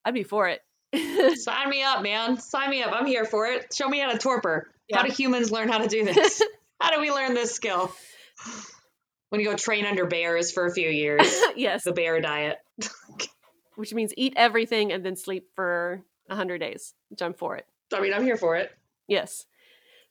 I'd be for it. Sign me up, man. Sign me up. I'm here for it. Show me how to torpor. How do humans learn how to do this? how do we learn this skill? When you go train under bears for a few years, yes, the bear diet. which means eat everything and then sleep for 100 days, which I'm for it. I mean, I'm here for it. Yes.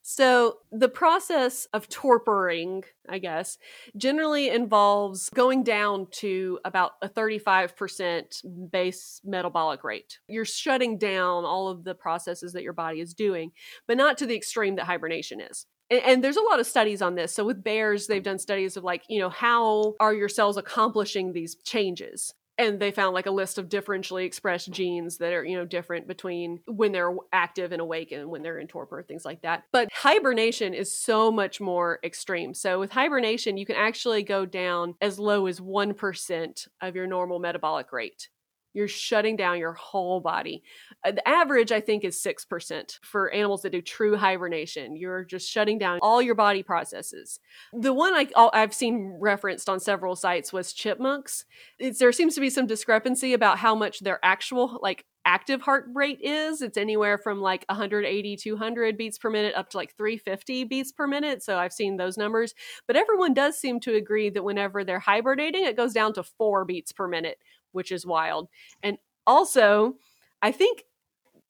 So the process of torporing, I guess, generally involves going down to about a 35% base metabolic rate. You're shutting down all of the processes that your body is doing, but not to the extreme that hibernation is. And, there's a lot of studies on this. So with bears, they've done studies of like, you know, how are your cells accomplishing these changes? And they found like a list of differentially expressed genes that are you know different between when they're active and awake and when they're in torpor things like that. But hibernation is so much more extreme. So with hibernation you can actually go down as low as 1% of your normal metabolic rate you're shutting down your whole body. Uh, the average, I think, is 6% for animals that do true hibernation. You're just shutting down all your body processes. The one I, I've seen referenced on several sites was chipmunks. It's, there seems to be some discrepancy about how much their actual, like, active heart rate is. It's anywhere from like 180, 200 beats per minute up to like 350 beats per minute. So I've seen those numbers. But everyone does seem to agree that whenever they're hibernating, it goes down to four beats per minute, which is wild. And also, I think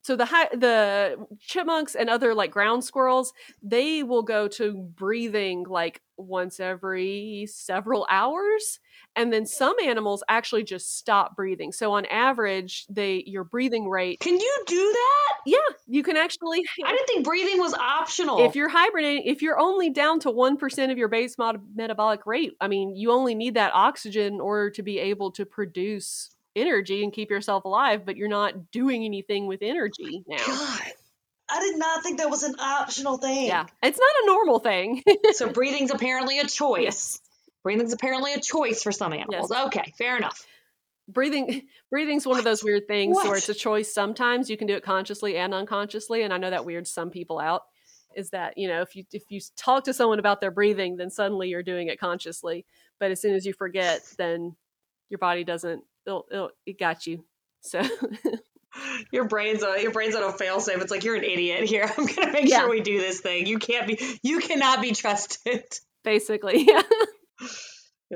so the the chipmunks and other like ground squirrels they will go to breathing like once every several hours and then some animals actually just stop breathing so on average they your breathing rate Can you do that? yeah you can actually I didn't think breathing was optional. if you're hibernating if you're only down to 1% of your base mod- metabolic rate i mean you only need that oxygen in order to be able to produce energy and keep yourself alive but you're not doing anything with energy now God, I did not think that was an optional thing. yeah it's not a normal thing so breathing's apparently a choice. Yes. Breathing's apparently a choice for some animals. Okay, fair enough. breathing breathing's one of those weird things What? where it's a choice sometimes you can do it consciously and unconsciously and i know that weirds some people out is that you know if you if you talk to someone about their breathing then suddenly you're doing it consciously but as soon as you forget then your body doesn't it'll, it'll, it got you so Your brain's on your brain's on a fail safe. It's like you're an idiot here. I'm gonna make Yeah. sure we do this thing. You can't be you cannot be trusted. basically yeah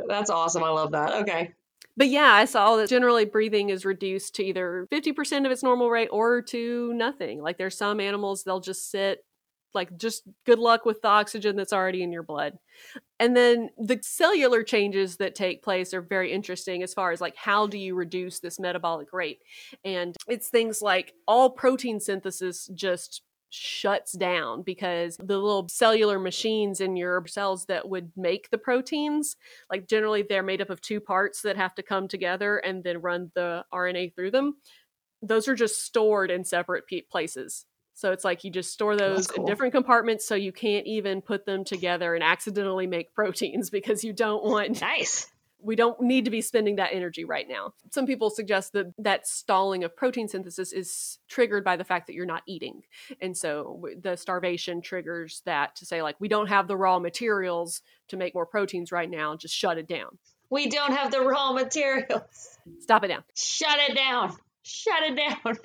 That's awesome. I love that. Okay. But yeah, I saw that generally breathing is reduced to either 50% of its normal rate or to nothing. Like there's some animals, they'll just sit like just good luck with the oxygen that's already in your blood. And then the cellular changes that take place are very interesting as far as like how do you reduce this metabolic rate? And it's things like all protein synthesis just shuts down because the little cellular machines in your cells that would make the proteins, like generally they're made up of two parts that have to come together and then run the RNA through them. Those are just stored in separate places. So it's like you just store oh, those cool. in different compartments so you can't even put them together and accidentally make proteins because you don't want Nice we don't need to be spending that energy right now. Some people suggest that that stalling of protein synthesis is triggered by the fact that you're not eating. And so the starvation triggers that to say, like, we don't have the raw materials to make more proteins right now, just shut it down. We don't have the raw materials. Stop it down. Shut it down. Shut it down.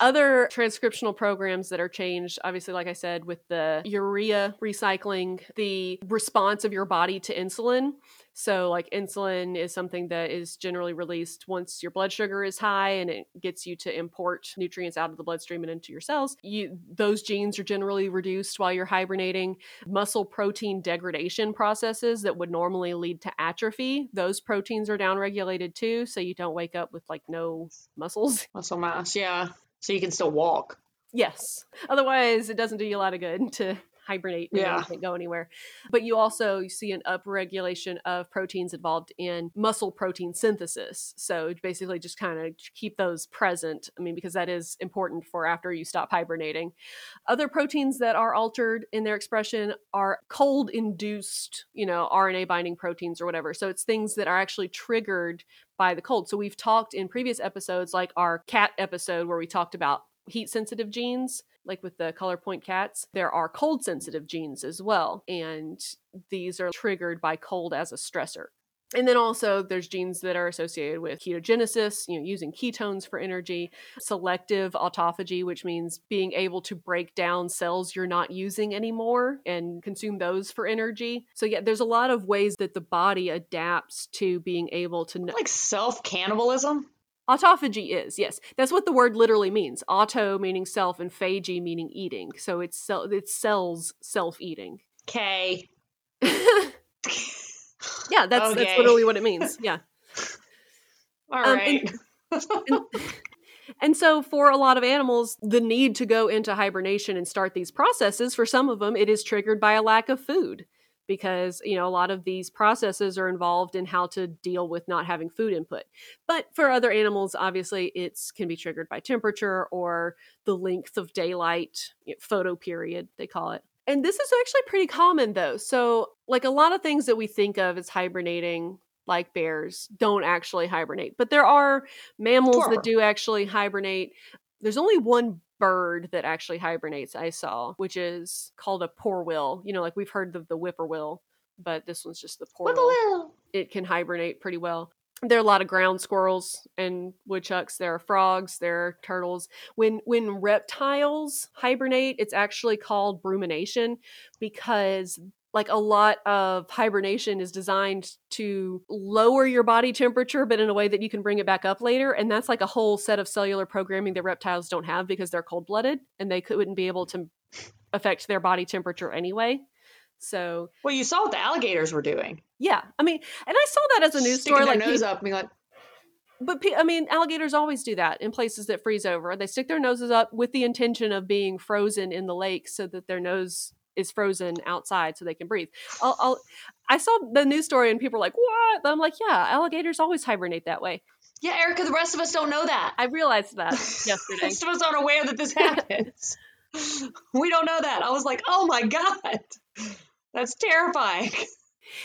Other transcriptional programs that are changed, obviously, like I said, with the urea recycling, the response of your body to insulin so, like insulin is something that is generally released once your blood sugar is high and it gets you to import nutrients out of the bloodstream and into your cells. You, those genes are generally reduced while you're hibernating. Muscle protein degradation processes that would normally lead to atrophy, those proteins are downregulated too. So, you don't wake up with like no muscles. Muscle mass, yeah. So, you can still walk. Yes. Otherwise, it doesn't do you a lot of good to hibernate and yeah. can't go anywhere. But you also see an upregulation of proteins involved in muscle protein synthesis. So basically just kind of keep those present. I mean, because that is important for after you stop hibernating. Other proteins that are altered in their expression are cold induced, you know, RNA binding proteins or whatever. So it's things that are actually triggered by the cold. So we've talked in previous episodes, like our cat episode where we talked about heat sensitive genes like with the color point cats, there are cold sensitive genes as well. And these are triggered by cold as a stressor. And then also there's genes that are associated with ketogenesis, you know, using ketones for energy, selective autophagy, which means being able to break down cells you're not using anymore and consume those for energy. So yeah, there's a lot of ways that the body adapts to being able to like self cannibalism. Autophagy is, yes. That's what the word literally means. Auto meaning self and phagy meaning eating. So it's cell it's cells self-eating. Okay. yeah, that's okay. that's literally what it means. Yeah. All um, right. And, and, and so for a lot of animals, the need to go into hibernation and start these processes, for some of them, it is triggered by a lack of food because you know a lot of these processes are involved in how to deal with not having food input. But for other animals obviously it's can be triggered by temperature or the length of daylight you know, photo period they call it. And this is actually pretty common though. So like a lot of things that we think of as hibernating like bears don't actually hibernate. But there are mammals that do actually hibernate. There's only one bird that actually hibernates I saw, which is called a poor will. You know, like we've heard of the whippoorwill, but this one's just the poor will. It can hibernate pretty well. There are a lot of ground squirrels and woodchucks. There are frogs. There are turtles. When when reptiles hibernate, it's actually called brumination because like a lot of hibernation is designed to lower your body temperature but in a way that you can bring it back up later and that's like a whole set of cellular programming that reptiles don't have because they're cold-blooded and they couldn't be able to affect their body temperature anyway so well you saw what the alligators were doing yeah i mean and i saw that as a news story like nose up being like but I mean, alligators always do that in places that freeze over. They stick their noses up with the intention of being frozen in the lake so that their nose is frozen outside so they can breathe. I'll, I'll, i saw the news story and people were like, "What?" But I'm like, "Yeah, alligators always hibernate that way." Yeah, Erica, the rest of us don't know that. I realized that yesterday. the rest of us aren't aware that this happens. we don't know that. I was like, "Oh my god, that's terrifying."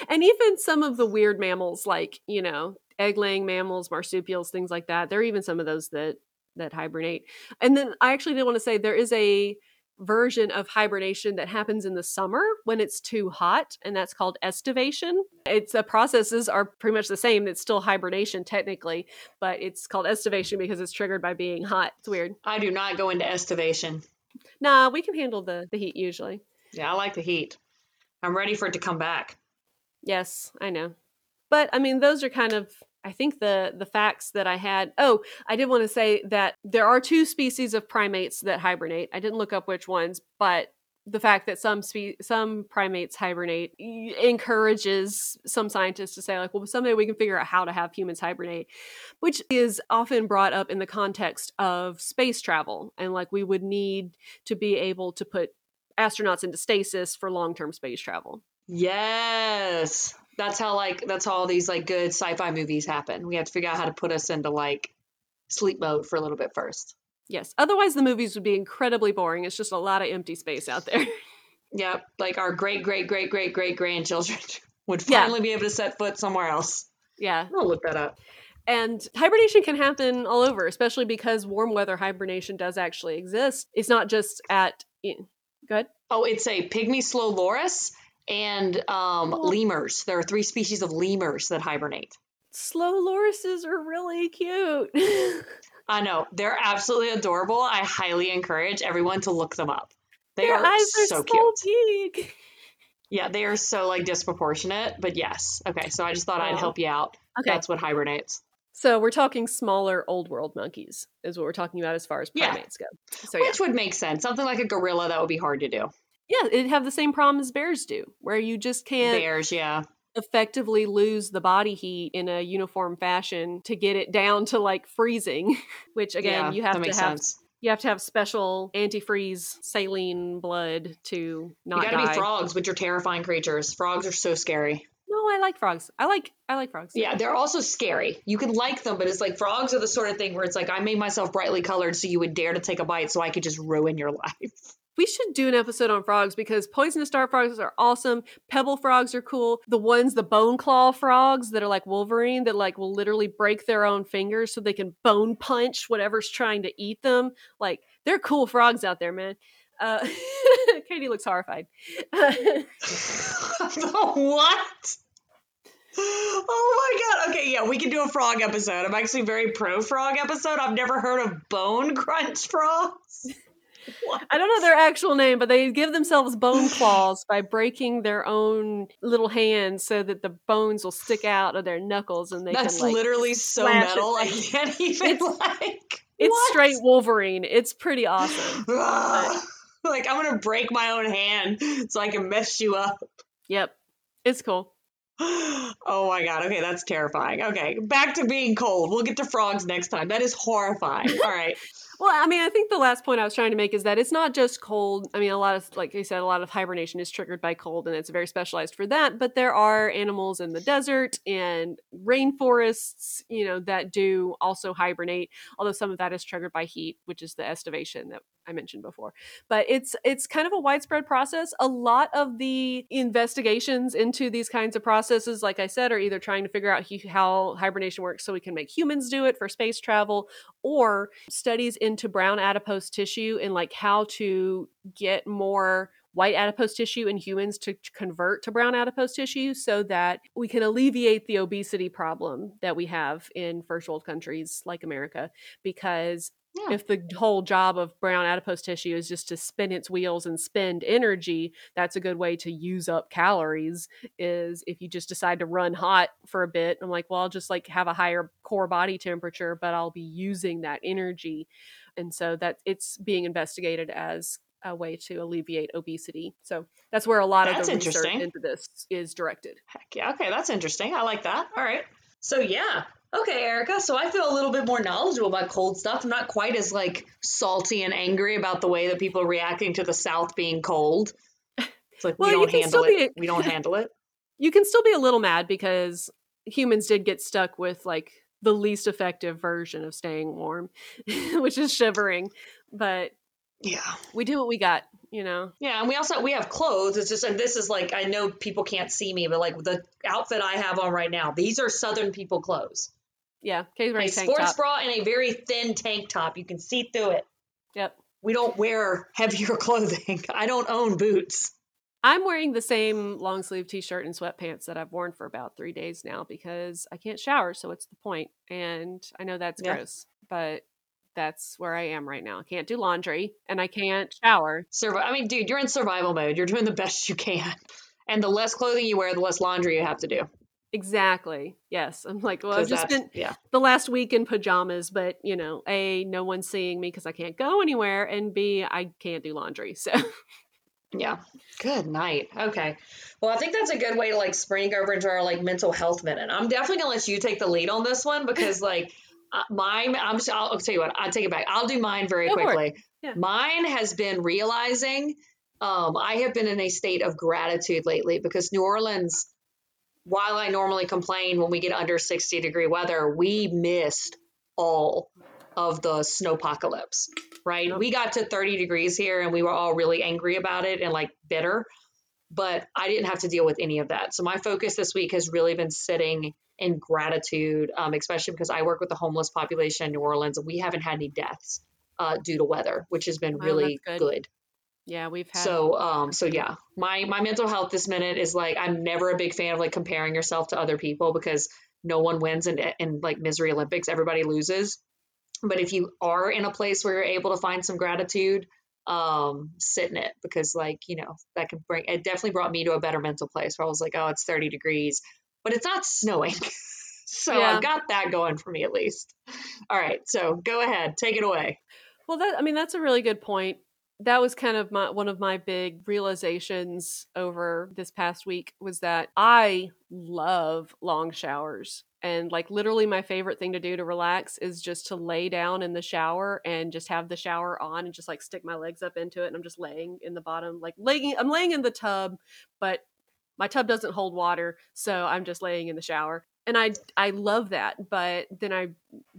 And even some of the weird mammals, like you know, egg-laying mammals, marsupials, things like that. There are even some of those that that hibernate. And then I actually did want to say there is a version of hibernation that happens in the summer when it's too hot, and that's called estivation. It's the processes are pretty much the same. It's still hibernation technically, but it's called estivation because it's triggered by being hot. It's weird. I do not go into estivation. Nah, we can handle the, the heat usually. Yeah, I like the heat. I'm ready for it to come back. Yes, I know. But I mean, those are kind of I think the the facts that I had. Oh, I did want to say that there are two species of primates that hibernate. I didn't look up which ones, but the fact that some spe- some primates hibernate encourages some scientists to say like well someday we can figure out how to have humans hibernate which is often brought up in the context of space travel and like we would need to be able to put astronauts into stasis for long-term space travel Yes. That's how like that's how all these like good sci-fi movies happen. We have to figure out how to put us into like sleep mode for a little bit first. Yes. Otherwise, the movies would be incredibly boring. It's just a lot of empty space out there. Yep. Like our great great great great great grandchildren would finally Yeah. be able to set foot somewhere else. yeah. I'll look that up. And hibernation can happen all over, especially because warm weather hibernation does actually exist. It's not just at. Good. Oh, it's a pygmy slow loris and um, lemurs. There are three species of lemurs that hibernate. Slow lorises are really cute. I know they're absolutely adorable. I highly encourage everyone to look them up. They Their are eyes are so so cute. big. Yeah, they are so like disproportionate, but yes. Okay, so I just thought I'd help you out. Okay. That's what hibernates. So we're talking smaller old world monkeys, is what we're talking about as far as Yeah. primates go. So yeah. Which would make sense. Something like a gorilla that would be hard to do. Yeah, it'd have the same problem as bears do, where you just can't Bears, yeah. effectively lose the body heat in a uniform fashion to get it down to like freezing. Which again, yeah, you have to have sense. you have to have special antifreeze saline blood to You not gotta die. be frogs, which are terrifying creatures. Frogs are so scary. no, I like frogs. I like I like frogs. Yeah, they're also scary. You can like them, but it's like frogs are the sort of thing where it's like I made myself brightly colored so you would dare to take a bite so I could just ruin your life. We should do an episode on frogs because poisonous dart frogs are awesome. Pebble frogs are cool. The ones, the bone claw frogs that are like Wolverine that like will literally break their own fingers so they can bone punch whatever's trying to eat them. Like they're cool frogs out there, man. Uh, Katie looks horrified. what? Oh my god. Okay, yeah, we can do a frog episode. I'm actually very pro frog episode. I've never heard of bone crunch frogs. What? I don't know their actual name, but they give themselves bone claws by breaking their own little hands so that the bones will stick out of their knuckles and they That's can like literally so metal. I can't even It's- like. it's what? straight Wolverine. It's pretty awesome. Like I'm gonna break my own hand so I can mess you up. Yep. It's cool. Oh my god. Okay, that's terrifying. Okay, back to being cold. We'll get to frogs next time. That is horrifying. All right. Well, I mean, I think the last point I was trying to make is that it's not just cold. I mean, a lot of, like you said, a lot of hibernation is triggered by cold and it's very specialized for that. But there are animals in the desert and rainforests, you know, that do also hibernate, although some of that is triggered by heat, which is the estivation that I mentioned before. But it's it's kind of a widespread process. A lot of the investigations into these kinds of processes, like I said, are either trying to figure out hu- how hibernation works so we can make humans do it for space travel or studies into brown adipose tissue and like how to get more white adipose tissue in humans to convert to brown adipose tissue so that we can alleviate the obesity problem that we have in first world countries like America because Yeah. if the whole job of brown adipose tissue is just to spin its wheels and spend energy that's a good way to use up calories is if you just decide to run hot for a bit i'm like well i'll just like have a higher core body temperature but i'll be using that energy and so that it's being investigated as a way to alleviate obesity so that's where a lot That's of the research into this is directed Heck yeah. Okay, that's interesting. I like that. All right. So yeah. Okay, Erica. So I feel a little bit more knowledgeable about cold stuff. I'm not quite as like salty and angry about the way that people are reacting to the South being cold. It's like Well, we you don't can handle still it. be- We don't handle it. you can still be a little mad because humans did get stuck with like the least effective version of staying warm, which is shivering. But Yeah. we do what we got, you know. Yeah, and we also we have clothes. It's just and this is like I know people can't see me, but like the outfit I have on right now, these are Southern people clothes. Yeah, A wearing a sports top. bra and a very thin tank top. You can see through it. Yep. We don't wear heavier clothing. I don't own boots. I'm wearing the same long sleeve t shirt and sweatpants that I've worn for about three days now because I can't shower, so what's the point? And I know that's Yeah. gross, but that's where I am right now. I can't do laundry and I can't shower. Survi- I mean, dude, you're in survival mode. You're doing the best you can. And the less clothing you wear, the less laundry you have to do. Exactly. Yes. I'm like, well, I've just been yeah. the last week in pajamas, but you know, A, no one's seeing me because I can't go anywhere, and B, I can't do laundry. So Yeah. Good night. Okay. Well, I think that's a good way to like spring over into our like mental health minute. I'm definitely gonna let you take the lead on this one because like uh, mine, I'm just, I'll, I'll tell you what, I'll take it back. I'll do mine very Go quickly. Yeah. Mine has been realizing um, I have been in a state of gratitude lately because New Orleans, while I normally complain when we get under 60 degree weather, we missed all of the snowpocalypse, right? Yep. We got to 30 degrees here and we were all really angry about it and like bitter, but I didn't have to deal with any of that. So my focus this week has really been sitting in gratitude, um, especially because I work with the homeless population in New Orleans and we haven't had any deaths uh, due to weather, which has been Wow, really good. good. Yeah, we've had So, um, so yeah, my my mental health this minute is like I'm never a big fan of like comparing yourself to other people because no one wins in in like misery Olympics. Everybody loses. But if you are in a place where you're able to find some gratitude, um, sit in it because like you know that can bring. It definitely brought me to a better mental place where I was like, oh, it's 30 degrees, but it's not snowing. so Yeah. I've got that going for me at least. All right, so go ahead, take it away. Well, that I mean, that's a really good point. That was kind of my one of my big realizations over this past week was that I love long showers. And like literally my favorite thing to do to relax is just to lay down in the shower and just have the shower on and just like stick my legs up into it and I'm just laying in the bottom like laying I'm laying in the tub, but my tub doesn't hold water, so I'm just laying in the shower. And I I love that, but then I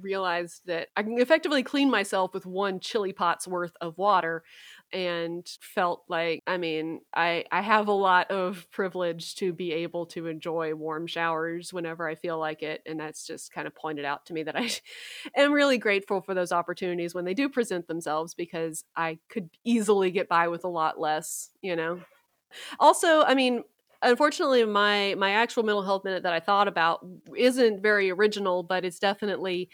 realized that I can effectively clean myself with one chili pot's worth of water and felt like I mean, I I have a lot of privilege to be able to enjoy warm showers whenever I feel like it and that's just kind of pointed out to me that I am really grateful for those opportunities when they do present themselves because I could easily get by with a lot less, you know. Also, I mean, unfortunately my my actual mental health minute that I thought about isn't very original, but it's definitely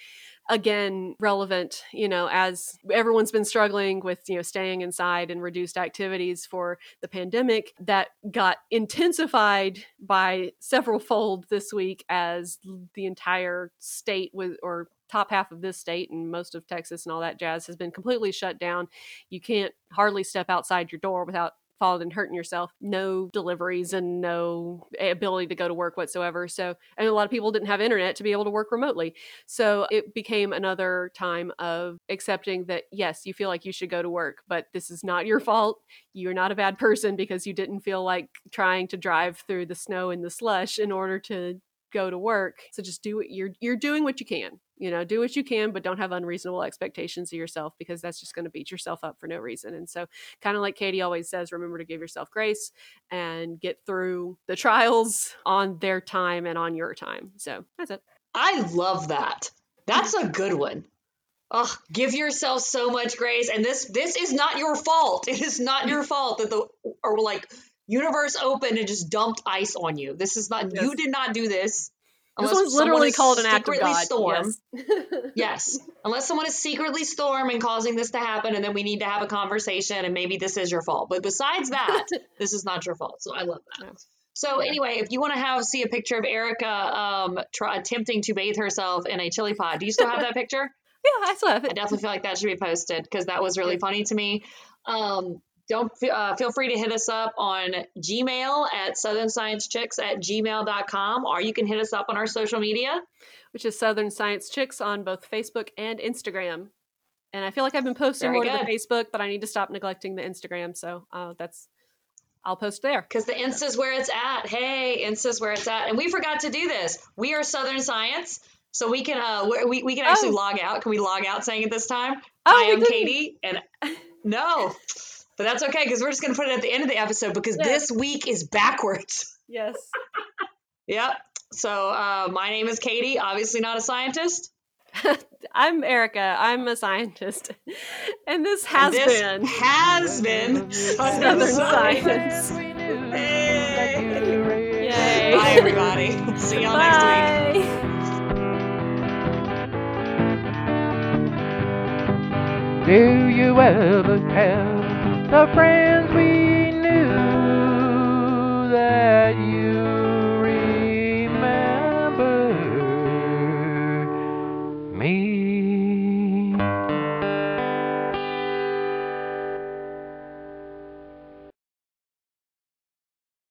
again relevant you know as everyone's been struggling with you know staying inside and reduced activities for the pandemic that got intensified by several fold this week as the entire state was or top half of this state and most of Texas and all that jazz has been completely shut down. You can't hardly step outside your door without falling and hurting yourself. No deliveries and no eh, ability to go to work whatsoever. So, and a lot of people didn't have internet to be able to work remotely. So it became another time of accepting that, yes, you feel like you should go to work, but this is not your fault. You're not a bad person because you didn't feel like trying to drive through the snow and the slush in order to go to work. So just do what you're you're doing what you can. You know, do what you can, but don't have unreasonable expectations of yourself because that's just going to beat yourself up for no reason. And so, kind of like Katie always says, remember to give yourself grace and get through the trials on their time and on your time. So that's it. I love that. That's a good one. Oh, give yourself so much grace. And this this is not your fault. It is not your fault that the or like universe opened and just dumped ice on you. This is not Yes. you did not do this. This Unless one's someone literally called an act of God. Storm. Yes. Yes. Unless someone is secretly storm and causing this to happen, and then we need to have a conversation, and maybe this is your fault. But besides that, this is not your fault. So I love that. Yeah. So Yeah. anyway, if you want to have see a picture of Erica um, try, attempting to bathe herself in a chili pod, do you still have that picture? yeah, I still have it. I definitely feel like that should be posted because that was really funny to me. Um, don't uh, feel free to hit us up on Gmail at southernsciencechicks at gmail.com, or you can hit us up on our social media. Which is Southern Science Chicks on both Facebook and Instagram. And I feel like I've been posting Very more to the. Facebook, but I need to stop neglecting the Instagram. So uh, that's I'll post there. Because the Insta's where it's at. Hey, Insta's where it's at. And we forgot to do this. We are Southern Science, so we can uh we, we can actually Oh. log out. Can we log out saying it this time? Oh, I'm didn't. Katie, and no, but that's okay because we're just gonna put it at the end of the episode because Yeah. this week is backwards. Yes. Yep. So uh, my name is Katie. Obviously not a scientist. I'm Erica. I'm a scientist. And this And has this been has been Southern Science. Hey. Yay. Bye, everybody. See y'all next week. Bye. Do you ever tell the friends we knew